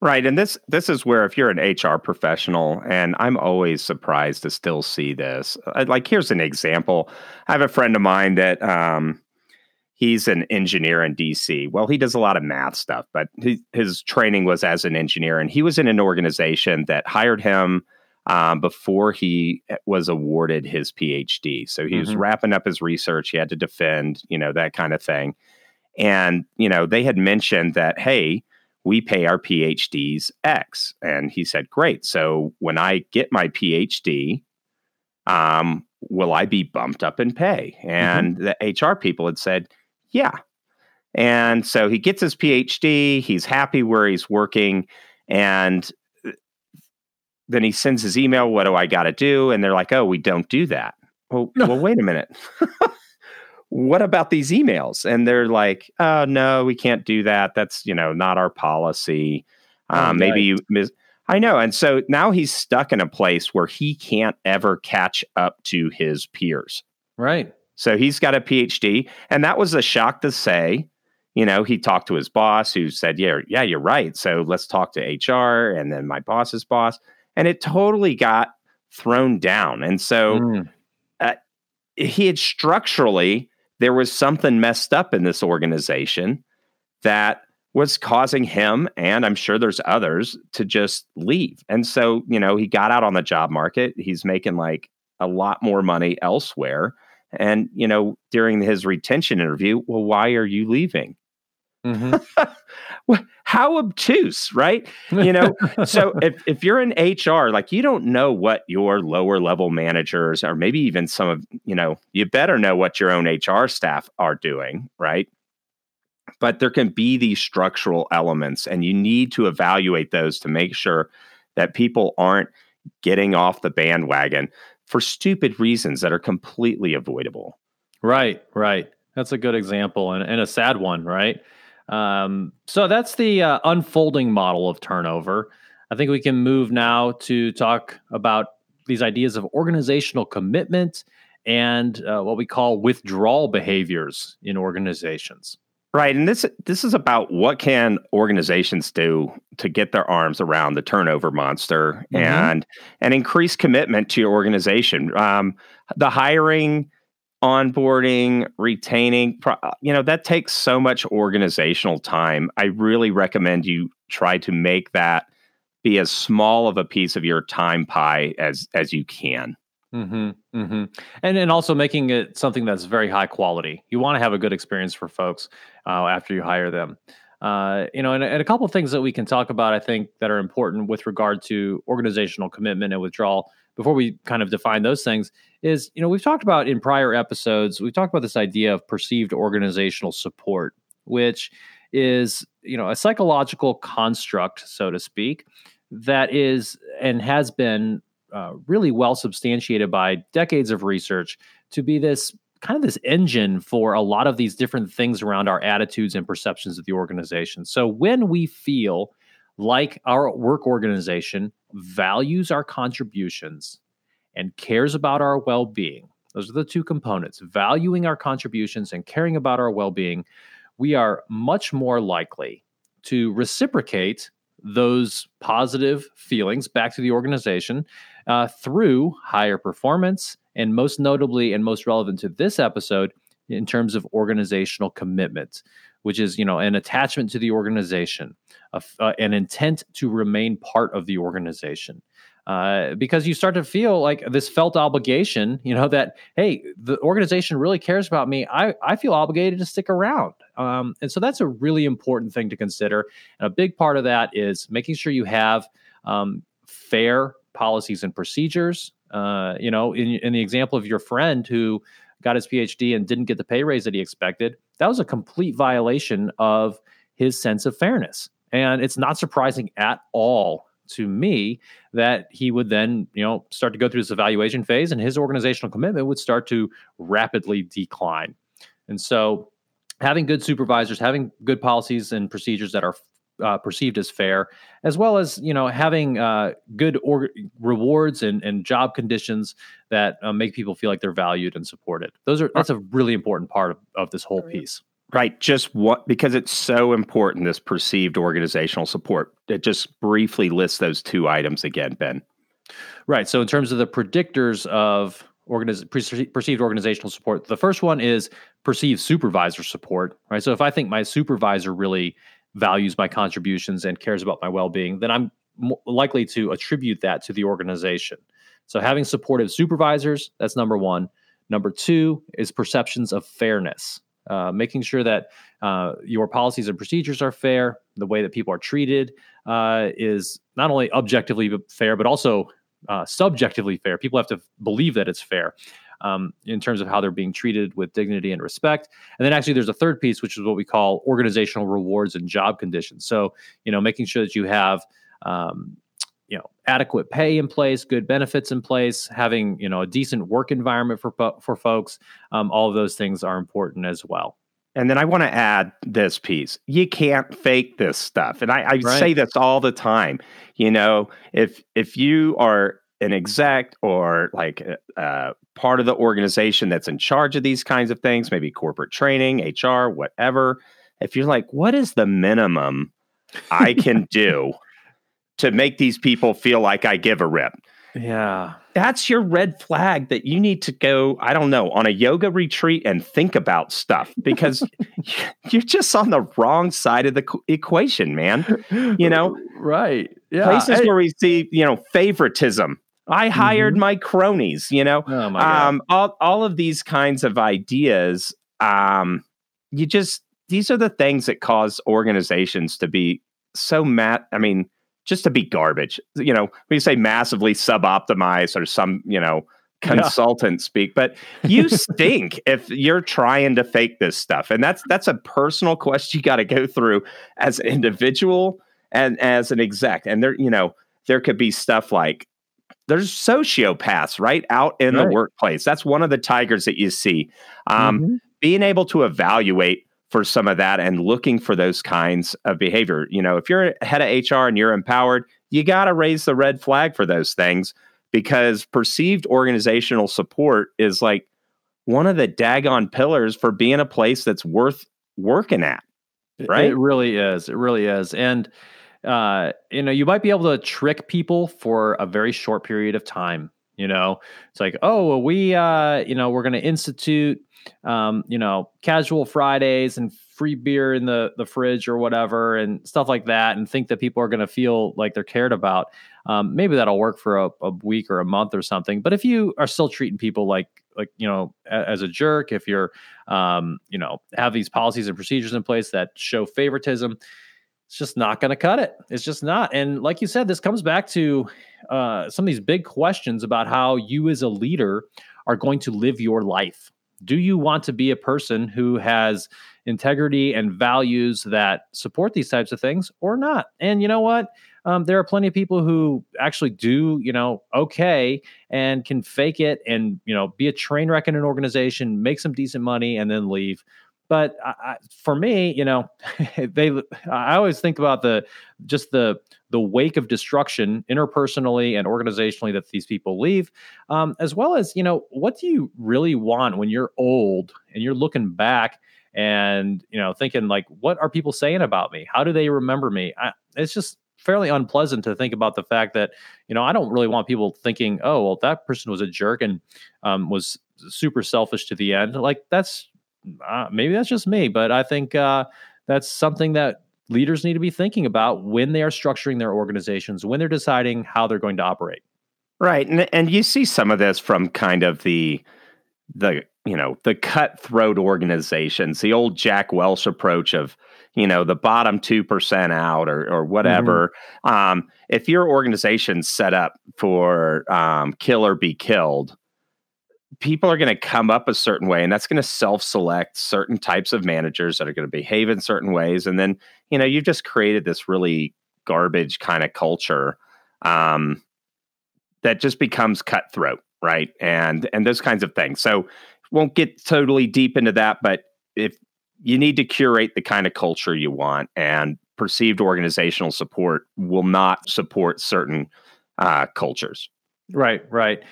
S2: Right. And this this is where if you're an HR professional, and I'm always surprised to still see this. Uh, like here's an example. I have a friend of mine that um he's an engineer in DC. Well, he does a lot of math stuff, but he, his training was as an engineer, and he was in an organization that hired him um, before he eh, was awarded his PhD. So he mm-hmm. was wrapping up his research. He had to defend, you know, that kind of thing. And you know, they had mentioned that, hey, we pay our PhDs X. And he said, Great. So when I get my PhD, um, will I be bumped up in pay? And mm-hmm. the HR people had said, Yeah. And so he gets his PhD, he's happy where he's working. And uh, then he sends his email, What do I got to do? And they're like, Oh, we don't do that. well, well, wait a minute. what about these emails? And they're like, oh, no, we can't do that. That's, you know, not our policy. Oh, um, maybe you mis- I know. And so now he's stuck in a place where he can't ever catch up to his peers.
S1: Right.
S2: So he's got a PhD. And that was a shock to say. You know, he talked to his boss who said, Yeah, yeah, you're right. So let's talk to HR and then my boss's boss. And it totally got thrown down. And so mm. uh, he had structurally, there was something messed up in this organization that was causing him and I'm sure there's others to just leave. And so, you know, he got out on the job market. He's making like a lot more money elsewhere. And, you know, during his retention interview, well, why are you leaving? Mm-hmm. How obtuse, right? You know, so if, if you're in HR, like you don't know what your lower level managers or maybe even some of, you know, you better know what your own HR staff are doing, right? But there can be these structural elements, and you need to evaluate those to make sure that people aren't getting off the bandwagon for stupid reasons that are completely avoidable.
S1: Right, right. That's a good example and, and a sad one, right? Um, so that's the uh, unfolding model of turnover. I think we can move now to talk about these ideas of organizational commitment and uh, what we call withdrawal behaviors in organizations.
S2: Right, and this this is about what can organizations do to get their arms around the turnover monster mm-hmm. and and increase commitment to your organization. Um, the hiring, onboarding, retaining, you know, that takes so much organizational time. I really recommend you try to make that be as small of a piece of your time pie as as you can.
S1: Mm-hmm, mm-hmm. And and also making it something that's very high quality. You want to have a good experience for folks uh, after you hire them. Uh, you know, and, and, a couple of things that we can talk about, I think, that are important with regard to organizational commitment and withdrawal. Before we kind of define those things, is you know we've talked about in prior episodes, we've talked about this idea of perceived organizational support, which is you know a psychological construct, so to speak, that is and has been uh, really well substantiated by decades of research to be this kind of this engine for a lot of these different things around our attitudes and perceptions of the organization. So when we feel like our work organization values our contributions and cares about our well being, those are the two components valuing our contributions and caring about our well being, we are much more likely to reciprocate those positive feelings back to the organization uh, through higher performance, and most notably and most relevant to this episode, in terms of organizational commitment, which is you know an attachment to the organization, uh, an intent to remain part of the organization. Uh, because you start to feel like this felt obligation, you know, that, hey, the organization really cares about me. I, I feel obligated to stick around. Um, and so that's a really important thing to consider. And a big part of that is making sure you have um, fair policies and procedures. Uh, you know, in, in the example of your friend who got his PhD and didn't get the pay raise that he expected, that was a complete violation of his sense of fairness. And it's not surprising at all to me that he would then, you know, start to go through this evaluation phase and his organizational commitment would start to rapidly decline. And so having good supervisors, having good policies and procedures that are uh, perceived as fair, as well as you know having uh, good or- rewards and, and job conditions that uh, make people feel like they're valued and supported. Those are that's a really important part of, of this whole piece.
S2: Right, just what because it's so important. This perceived organizational support. It just briefly lists those two items again, Ben.
S1: Right. So in terms of the predictors of organiz- perceived organizational support, the first one is perceived supervisor support. Right. So if I think my supervisor really values my contributions and cares about my well-being, then I'm likely to attribute that to the organization. So having supportive supervisors, that's number one. Number two is perceptions of fairness, uh, making sure that uh, your policies and procedures are fair, the way that people are treated uh, is not only objectively fair, but also uh, subjectively fair. People have to believe that it's fair um, in terms of how they're being treated with dignity and respect. And then actually, there's a third piece, which is what we call organizational rewards and job conditions. So, you know, making sure that you have um, you know adequate pay in place, good benefits in place, having you know a decent work environment for for folks. Um, all of those things are important as well.
S2: And then I want to add this piece. You can't fake this stuff. And I, I right. say this all the time. You know, if if you are an exec or like uh, part of the organization that's in charge of these kinds of things, maybe corporate training, HR, whatever, if you're like, what is the minimum I can do to make these people feel like I give a rip?
S1: Yeah.
S2: That's your red flag that you need to go, I don't know, on a yoga retreat and think about stuff because you're just on the wrong side of the equation, man. You know?
S1: Right.
S2: Yeah. Places I, where we see, you know, favoritism. I hired mm-hmm. my cronies, you know? Oh um, all, all of these kinds of ideas, um, you just, these are the things that cause organizations to be so mad. I mean, just to be garbage. You know, we say massively sub-optimized or some, you know, consultant yeah. speak, but you stink if you're trying to fake this stuff. And that's that's a personal question you got to go through as an individual and as an exec. And there, you know, there could be stuff like there's sociopaths right out in right. the workplace. That's one of the tigers that you see. Um, mm-hmm. Being able to evaluate for some of that and looking for those kinds of behavior. You know, if you're head of HR and you're empowered, you got to raise the red flag for those things because perceived organizational support is like one of the daggone pillars for being a place that's worth working at. Right?
S1: It really is. It really is. And uh, you know, you might be able to trick people for a very short period of time. You know, it's like, oh, well, we, uh, you know, we're going to institute um, you know, casual Fridays and free beer in the the fridge or whatever and stuff like that, and think that people are going to feel like they're cared about. Um, maybe that'll work for a, a, week or a month or something. But if you are still treating people like like you know as a jerk, if you're um, you know have these policies and procedures in place that show favoritism, it's just not going to cut it. It's just not. And like you said, this comes back to uh, some of these big questions about how you as a leader are going to live your life do you want to be a person who has integrity and values that support these types of things or not? And you know what? Um, there are plenty of people who actually do, you know, okay and can fake it and, you know, be a train wreck in an organization, make some decent money, and then leave. But I, for me, you know, they I always think about the just the the wake of destruction interpersonally and organizationally that these people leave, um, as well as you know what do you really want when you're old and you're looking back and you know thinking like what are people saying about me? How do they remember me? I, it's just fairly unpleasant to think about the fact that you know I don't really want people thinking, oh well, that person was a jerk and um, was super selfish to the end. Like that's uh, maybe that's just me, but I think uh, that's something that leaders need to be thinking about when they are structuring their organizations, when they're deciding how they're going to operate.
S2: Right, and and you see some of this from kind of the the you know the cutthroat organizations, the old Jack Welch approach of you know the bottom two percent out or or whatever. Mm-hmm. Um, if your organization's set up for um, kill or be killed, people are going to come up a certain way and that's going to self-select certain types of managers that are going to behave in certain ways and then you know you've just created this really garbage kind of culture um, that just becomes cutthroat right? And and those kinds of things. So won't get totally deep into that but if you need to curate the kind of culture you want and perceived organizational support will not support certain uh, cultures.
S1: Right right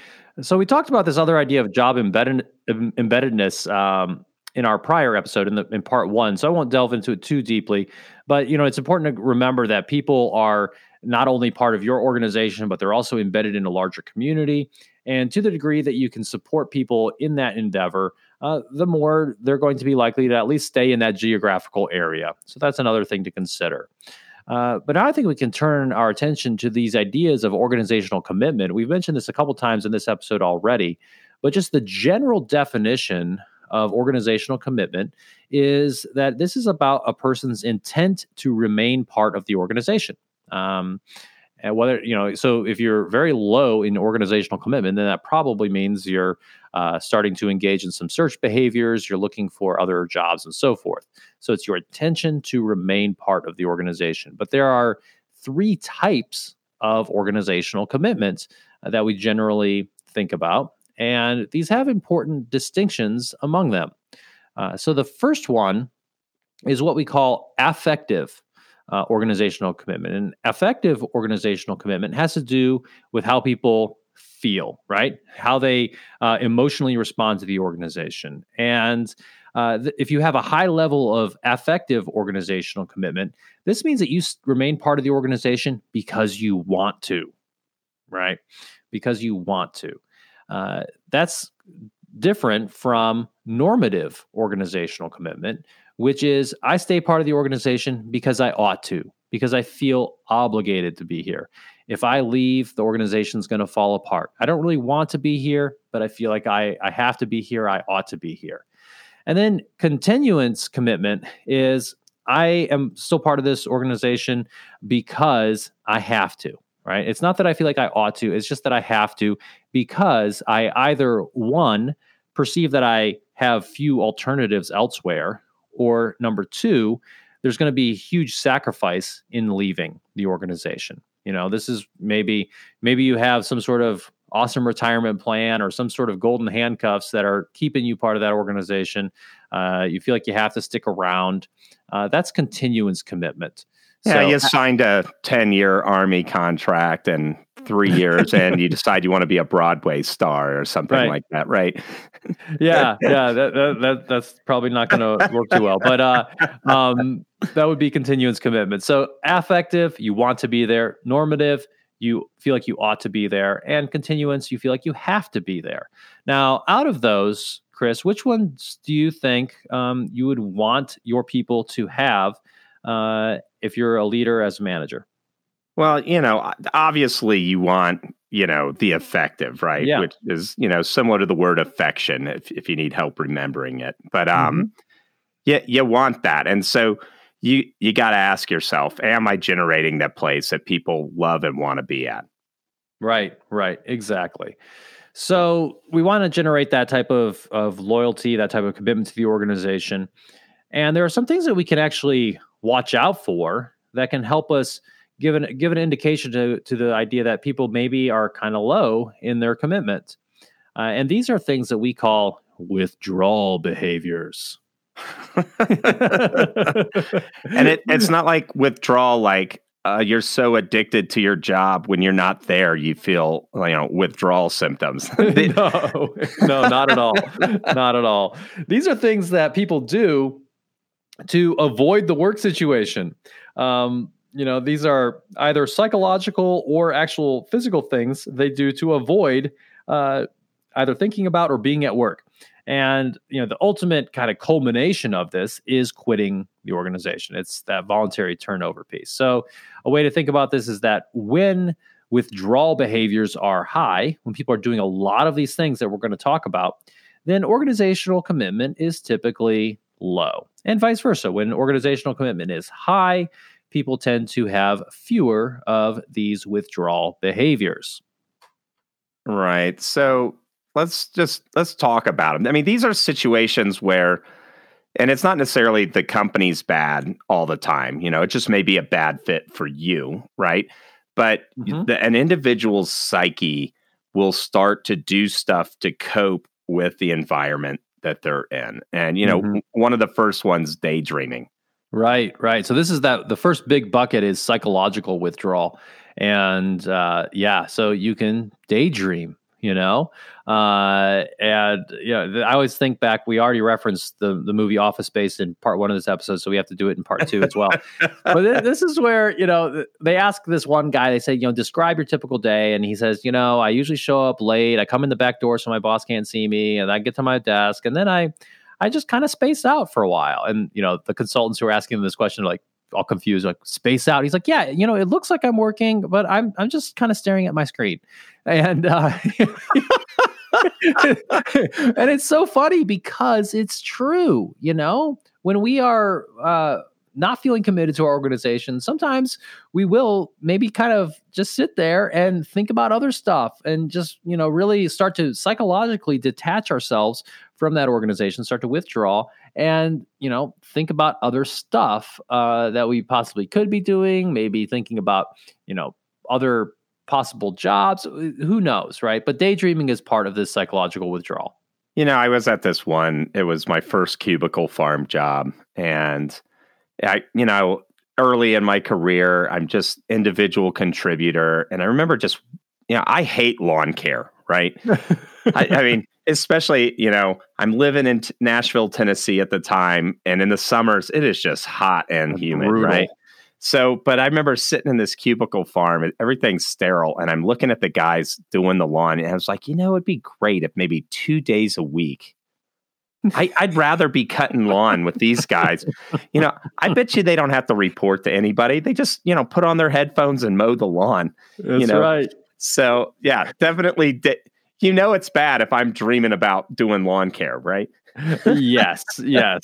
S1: so we talked about this other idea of job embedded, embeddedness um, in our prior episode in the in part one. So I won't delve into it too deeply, but you know it's important to remember that people are not only part of your organization, but they're also embedded in a larger community. And to the degree that you can support people in that endeavor, uh, the more they're going to be likely to at least stay in that geographical area. So that's another thing to consider. Uh, but I think we can turn our attention to these ideas of organizational commitment. We've mentioned this a couple times in this episode already, but just the general definition of organizational commitment is that this is about a person's intent to remain part of the organization. Um, and whether you know so if you're very low in organizational commitment then that probably means you're uh, starting to engage in some search behaviors you're looking for other jobs and so forth so it's your intention to remain part of the organization but there are three types of organizational commitments uh, that we generally think about. And these have important distinctions among them. Uh, so the first one is what we call affective uh, organizational commitment. And affective organizational commitment has to do with how people feel, right? How they uh, emotionally respond to the organization. And uh, th- if you have a high level of affective organizational commitment, this means that you s- remain part of the organization because you want to, right? Because you want to. Uh, that's different from normative organizational commitment, which is I stay part of the organization because I ought to, because I feel obligated to be here. If I leave, the organization's going to fall apart. I don't really want to be here, but I feel like I, I have to be here. I ought to be here. And then continuance commitment is I am still part of this organization because I have to, right? It's not that I feel like I ought to, it's just that I have to because I either one, perceive that I have few alternatives elsewhere, or number two, there's going to be huge sacrifice in leaving the organization. You know, this is maybe maybe you have some sort of awesome retirement plan or some sort of golden handcuffs that are keeping you part of that organization. Uh, you feel like you have to stick around. Uh, that's continuance commitment.
S2: Yeah, so, you signed a 10 year Army contract and three years and you decide you want to be a Broadway star or something right. like that, right?
S1: yeah, yeah, that, that, that, that's probably not going to work too well. But uh, um, that would be continuance commitment. So affective, you want to be there. Normative, you feel like you ought to be there. And continuance, you feel like you have to be there. Now, out of those, Chris, which ones do you think um, you would want your people to have uh, if you're a leader as a manager?
S2: Well, you know, obviously you want, you know, the affective, right?
S1: Yeah.
S2: Which is, you know, similar to the word affection if, if you need help remembering it. But um mm-hmm. yeah, you want that. And so you you got to ask yourself, am I generating that place that people love and want to be at?
S1: Right, right, exactly. So we want to generate that type of of loyalty, that type of commitment to the organization. And there are some things that we can actually watch out for that can help us give an give an indication to to the idea that people maybe are kind of low in their commitment. Uh, and these are things that we call withdrawal behaviors.
S2: and it, it's not like withdrawal like uh, you're so addicted to your job when you're not there you feel you know withdrawal symptoms
S1: no no not at all not at all these are things that people do to avoid the work situation. Um, you know these are either psychological or actual physical things they do to avoid uh, either thinking about or being at work. And you know the ultimate kind of culmination of this is quitting the organization. It's that voluntary turnover piece. So a way to think about this is that when withdrawal behaviors are high when people are doing a lot of these things that we're going to talk about then organizational commitment is typically low and vice versa when organizational commitment is high people tend to have fewer of these withdrawal behaviors.
S2: Right. So let's just let's talk about them. I mean, these are situations where and it's not necessarily the company's bad all the time. You know, it just may be a bad fit for you, right? But mm-hmm. the, an individual's psyche will start to do stuff to cope with the environment that they're in. And you know, mm-hmm. one of the first ones daydreaming.
S1: Right, right. So this is that the first big bucket is psychological withdrawal. And uh, yeah, so you can daydream, you know, uh, and you know, I always think back. We already referenced the the movie Office Space in part one of this episode, so we have to do it in part two as well. but th- this is where you know they ask this one guy. They say, you know, describe your typical day, and he says, you know, I usually show up late. I come in the back door so my boss can't see me, and I get to my desk, and then I I just kind of space out for a while. And, you know, the consultants who are asking him this question are like all confused, like space out. He's like, yeah, you know, it looks like I'm working, but I'm, I'm just kind of staring at my screen. And, uh, and it's so funny because it's true, you know, when we are, uh, not feeling committed to our organization, sometimes we will maybe kind of just sit there and think about other stuff and just, you know, really start to psychologically detach ourselves from that organization, start to withdraw and, you know, think about other stuff uh, that we possibly could be doing, maybe thinking about, you know, other possible jobs. Who knows, right? But daydreaming is part of this psychological withdrawal.
S2: You know, I was at this one, it was my first cubicle farm job. And I, you know, early in my career, I'm just individual contributor. And I remember just, you know, I hate lawn care, right? I, I, mean, especially, you know, I'm living in t- Nashville, Tennessee at the time. And in the summers, it is just hot and humid, Brutal. right? So, but I remember sitting in this cubicle farm, everything's sterile, and I'm looking at the guys doing the lawn, and I was like, you know, it'd be great if maybe two days a week. I, would rather be cutting lawn with these guys. You know, I bet you they don't have to report to anybody. They just, you know, put on their headphones and mow the lawn.
S1: That's
S2: you know?
S1: right.
S2: So, yeah, definitely. De- you know, it's bad if I'm dreaming about doing lawn care, right?
S1: yes, yes,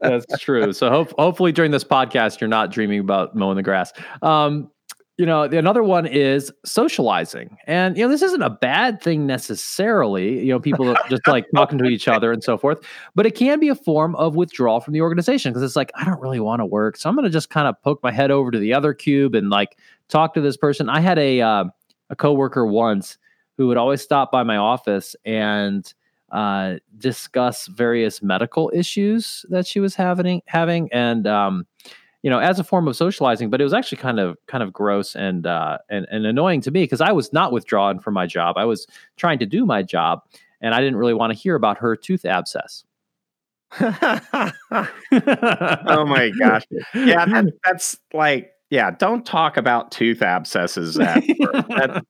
S1: that's true. So hope, hopefully during this podcast, you're not dreaming about mowing the grass. Um, you know, another one is socializing, and you know, this isn't a bad thing necessarily. You know, people just like talking to each other and so forth, but it can be a form of withdrawal from the organization because it's like I don't really want to work, so I'm going to just kind of poke my head over to the other cube and like talk to this person. I had a uh, a coworker once who would always stop by my office and uh, discuss various medical issues that she was having having. And um, you know as a form of socializing but it was actually kind of kind of gross and uh, and, and annoying to me because i was not withdrawn from my job. I was trying to do my job and i didn't really want to hear about her tooth abscess.
S2: Oh my gosh. Yeah that, that's like yeah, don't talk about tooth abscesses. At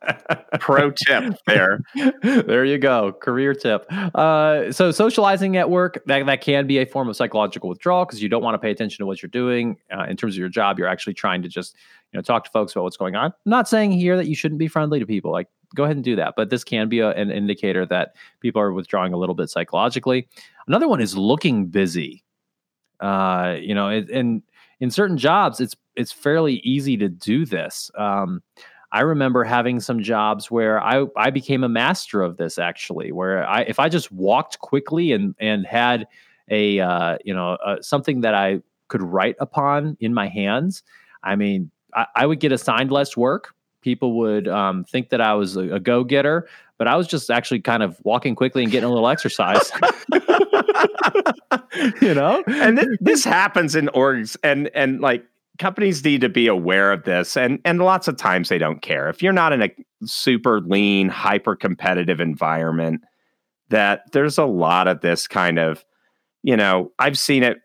S2: pro tip there.
S1: There you go. Career tip. Uh, so socializing at work that, that can be a form of psychological withdrawal because you don't want to pay attention to what you're doing uh, in terms of your job. You're actually trying to just you know talk to folks about what's going on. I'm not saying here that you shouldn't be friendly to people. Like go ahead and do that, but this can be a, an indicator that people are withdrawing a little bit psychologically. Another one is looking busy. Uh, you know, it, and in certain jobs, it's it's fairly easy to do this. Um, I remember having some jobs where I I became a master of this actually, where I if I just walked quickly and and had a uh, you know uh, something that I could write upon in my hands, I mean I, I would get assigned less work. People would um, think that I was a, a go getter, but I was just actually kind of walking quickly and getting a little exercise. you know,
S2: and th- this happens in orgs, and and like companies need to be aware of this and and lots of times they don't care. If you're not in a super lean hyper competitive environment that there's a lot of this kind of you know i've seen it.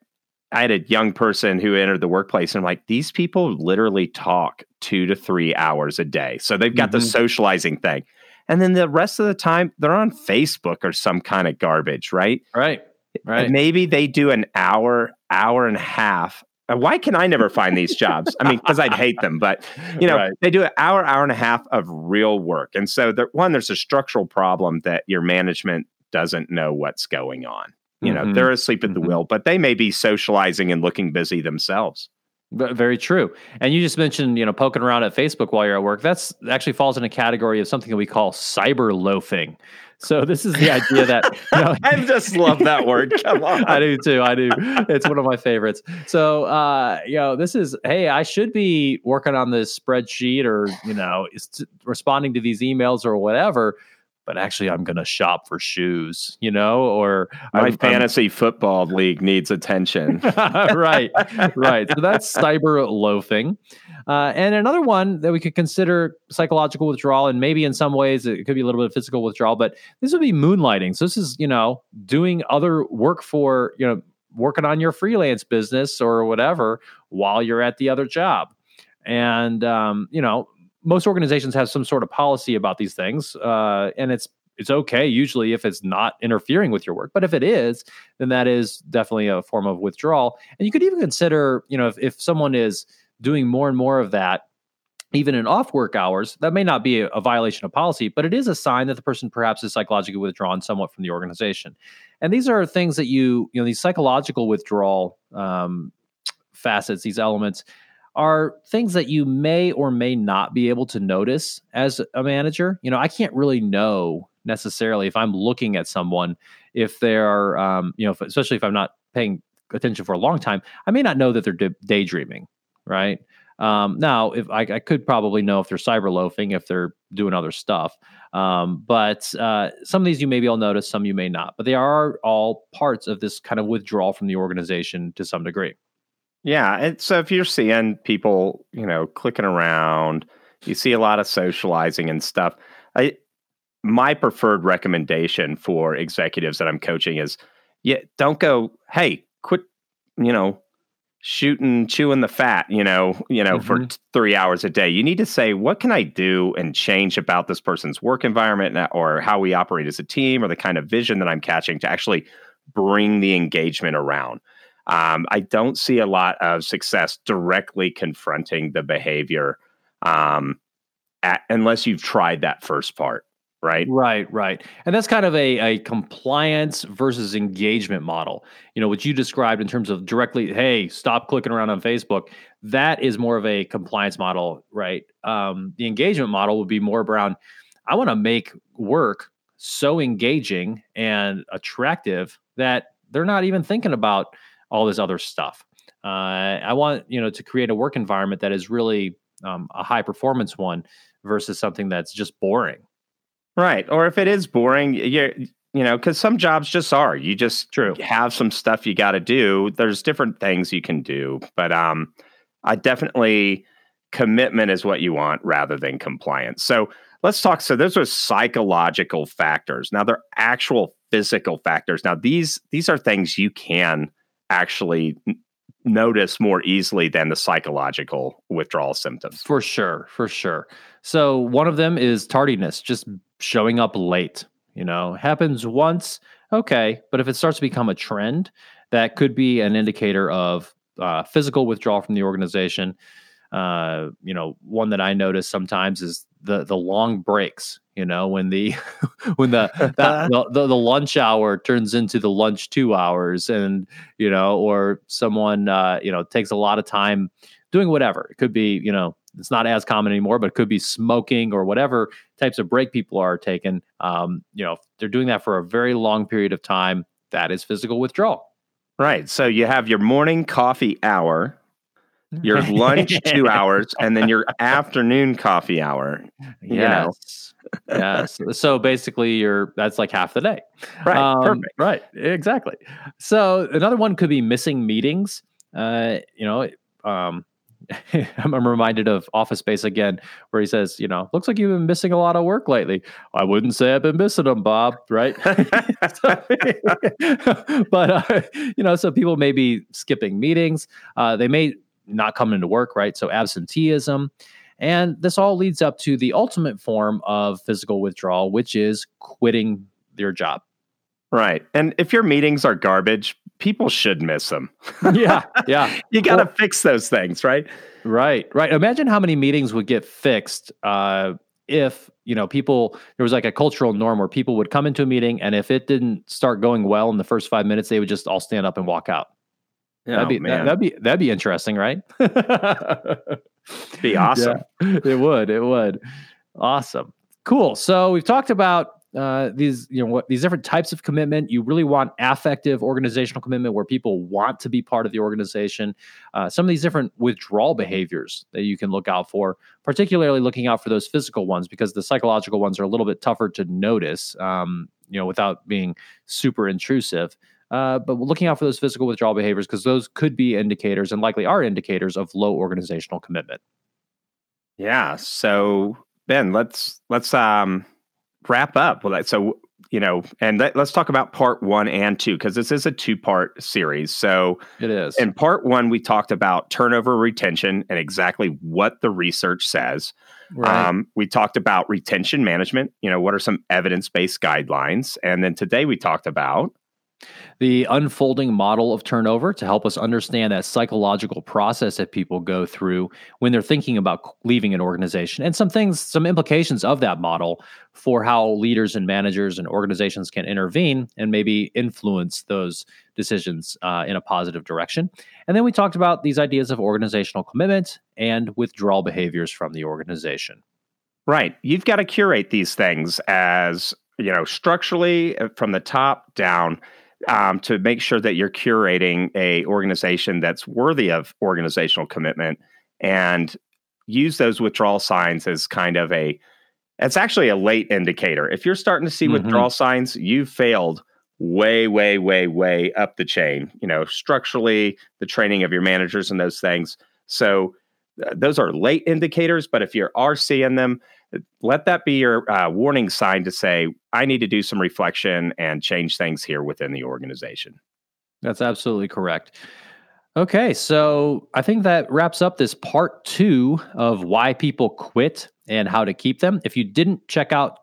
S2: I had a young person who entered the workplace and I'm like these people literally talk two to three hours a day so they've got mm-hmm. the socializing thing. And then the rest of the time they're on facebook or some kind of garbage right?
S1: Right right.
S2: and maybe they do an hour hour and a half why can I never find these jobs? I mean, because I'd hate them, but you know, right. they do an hour, hour and a half of real work. And so, there, one, there's a structural problem that your management doesn't know what's going on. You mm-hmm. know, they're asleep at the mm-hmm. wheel, but they may be socializing and looking busy themselves.
S1: Very true. And you just mentioned, you know, poking around at Facebook while you're at work. That's actually falls in a category of something that we call cyber loafing. So this is the idea that
S2: you know, I just love that word. Come on,
S1: I do too. I do. It's one of my favorites. So uh, you know, this is hey, I should be working on this spreadsheet or you know, responding to these emails or whatever. But actually, I'm going to shop for shoes, you know, or
S2: my I'm, fantasy I'm, football league needs attention.
S1: right, right. So that's cyber loafing. Uh, and another one that we could consider psychological withdrawal, and maybe in some ways it could be a little bit of physical withdrawal, but this would be moonlighting. So this is, you know, doing other work for, you know, working on your freelance business or whatever while you're at the other job. And, um, you know, most organizations have some sort of policy about these things. Uh, and it's, it's okay usually if it's not interfering with your work but if it is then that is definitely a form of withdrawal and you could even consider you know if, if someone is doing more and more of that even in off work hours, that may not be a, a, violation of policy, but it is a sign that the person perhaps is psychologically withdrawn somewhat from the organization. And these are things that you, you know, these psychological withdrawal um, facets, these elements are things that you may or may not be able to notice as a manager. You know, I can't really know necessarily if I'm looking at someone if they're, um, you know, if, especially if I'm not paying attention for a long time, I may not know that they're daydreaming right? Um, now, if I, I, could probably know if they're cyber loafing, if they're doing other stuff. Um, but uh, some of these you maybe will notice, some you may not. But they are all parts of this kind of withdrawal from the organization to some degree.
S2: Yeah, and so if you're seeing people, you know, clicking around, you see a lot of socializing and stuff. I my preferred recommendation for executives that I'm coaching is yeah, don't go, hey, quit, you know, shooting, chewing the fat, you know, you know, mm-hmm. for t- three hours a day. You need to say, what can I do and change about this person's work environment or how we operate as a team or the kind of vision that I'm catching to actually bring the engagement around. Um, I don't see a lot of success directly confronting the behavior um, at, unless you've tried that first part right?
S1: Right, right. And that's kind of a, a compliance versus engagement model. You know, what you described in terms of directly, hey, stop clicking around on Facebook. That is more of a compliance model, right? Um, the engagement model would be more around, I want to make work so engaging and attractive that they're not even thinking about all this other stuff. Uh, I want, you know, to create a work environment that is really um, a high performance one versus something that's just boring
S2: Right. Or if it is boring, you're, you know, because some jobs just are. You just
S1: True.
S2: have some stuff you got to do. There's different things you can do, but um, I definitely commitment is what you want rather than compliance. So let's talk. So those are psychological factors. Now they're actual physical factors. Now these these are things you can actually notice more easily than the psychological withdrawal symptoms.
S1: For sure, for sure. So one of them is tardiness, just showing up late. You know, happens once, okay, but if it starts to become a trend, that could be an indicator of uh, physical withdrawal from the organization. Uh, you know, one that I notice sometimes is the the long breaks. You know, when the when the, that, the, the lunch hour turns into the lunch two hours, and you know, or someone uh, you know takes a lot of time doing whatever. It could be you know it's not as common anymore, but it could be smoking or whatever types of break people are taking. Um, you know, they're doing that for a very long period of time. That is physical withdrawal.
S2: Right. So you have your morning coffee hour, your lunch two hours, and then your afternoon coffee hour. You
S1: yes. Know. yes. So basically, you're that's like half the day.
S2: Right. Um, Perfect.
S1: Right. Exactly. So another one could be missing meetings. Uh, you know, um, I'm reminded of Office Space again, where he says, you know, looks like you've been missing a lot of work lately. I wouldn't say I've been missing them, Bob, right? but, uh, you know, so people may be skipping meetings. Uh, they may not coming into work, right? So absenteeism. And this all leads up to the ultimate form of physical withdrawal, which is quitting your job.
S2: Right. And if your meetings are garbage, people should miss them.
S1: yeah. Yeah.
S2: you got to well, fix those things, right?
S1: Right. Right. Imagine how many meetings would get fixed uh, if, you know, people, there was like a cultural norm where people would come into a meeting and if it didn't start going well in the first five minutes, they would just all stand up and walk out. That'd be oh, that, would be that'd be interesting, right?
S2: be awesome.
S1: Yeah, it would. It would. Awesome. Cool. So we've talked about uh, these you know what these different types of commitment you really want affective organizational commitment where people want to be part of the organization uh, some of these different withdrawal behaviors that you can look out for particularly looking out for those physical ones because the psychological ones are a little bit tougher to notice um, you know without being super intrusive uh, but looking out for those physical withdrawal behaviors because those could be indicators and likely are indicators of low organizational commitment
S2: yeah so ben let's let's um wrap up. Well, so you know, and let, us talk about part one and two because this is a two part series. So
S1: it is.
S2: In part one, we talked about turnover retention and exactly what the research says. Right. Um, we talked about retention management. You know, what are some evidence based guidelines? And then today we talked about
S1: the unfolding model of turnover to help us understand that psychological process that people go through when they're thinking about leaving an organization and some things, some implications of that model for how leaders and managers and organizations can intervene and maybe influence those decisions uh, in a positive direction. And then we talked about these ideas of organizational commitment and withdrawal behaviors from the organization.
S2: Right. You've got to curate these things as, you know, structurally uh, from the top down um, to make sure that you're curating a organization that's worthy of organizational commitment and use those withdrawal signs as kind of a it's actually a late indicator. If you're starting to see mm-hmm. withdrawal signs, you've failed way, way, way, way up the chain, you know, structurally, the training of your managers and those things. So uh, those are late indicators, but if you are seeing them, let that be your uh, warning sign to say, I need to do some reflection and change things here within the organization.
S1: That's absolutely correct. Okay, so I think that wraps up this part two of why people quit and how to keep them. If you didn't check out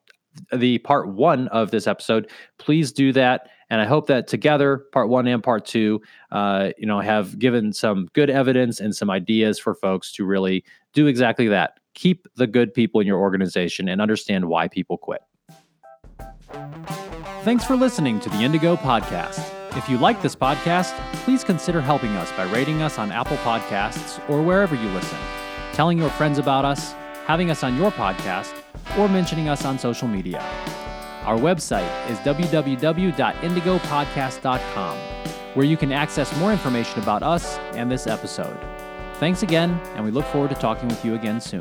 S1: the part one of this episode, please do that. And I hope that together, part one and part two, uh, you know, have given some good evidence and some ideas for folks to really do exactly that. Keep the good people in your organization and understand why people quit. Thanks for listening to the Indigo Podcast. If you like this podcast, please consider helping us by rating us on Apple Podcasts or wherever you listen, telling your friends about us, having us on your podcast, or mentioning us on social media. Our website is www.indigopodcast.com, where you can access more information about us and this episode. Thanks again, and we look forward to talking with you again soon.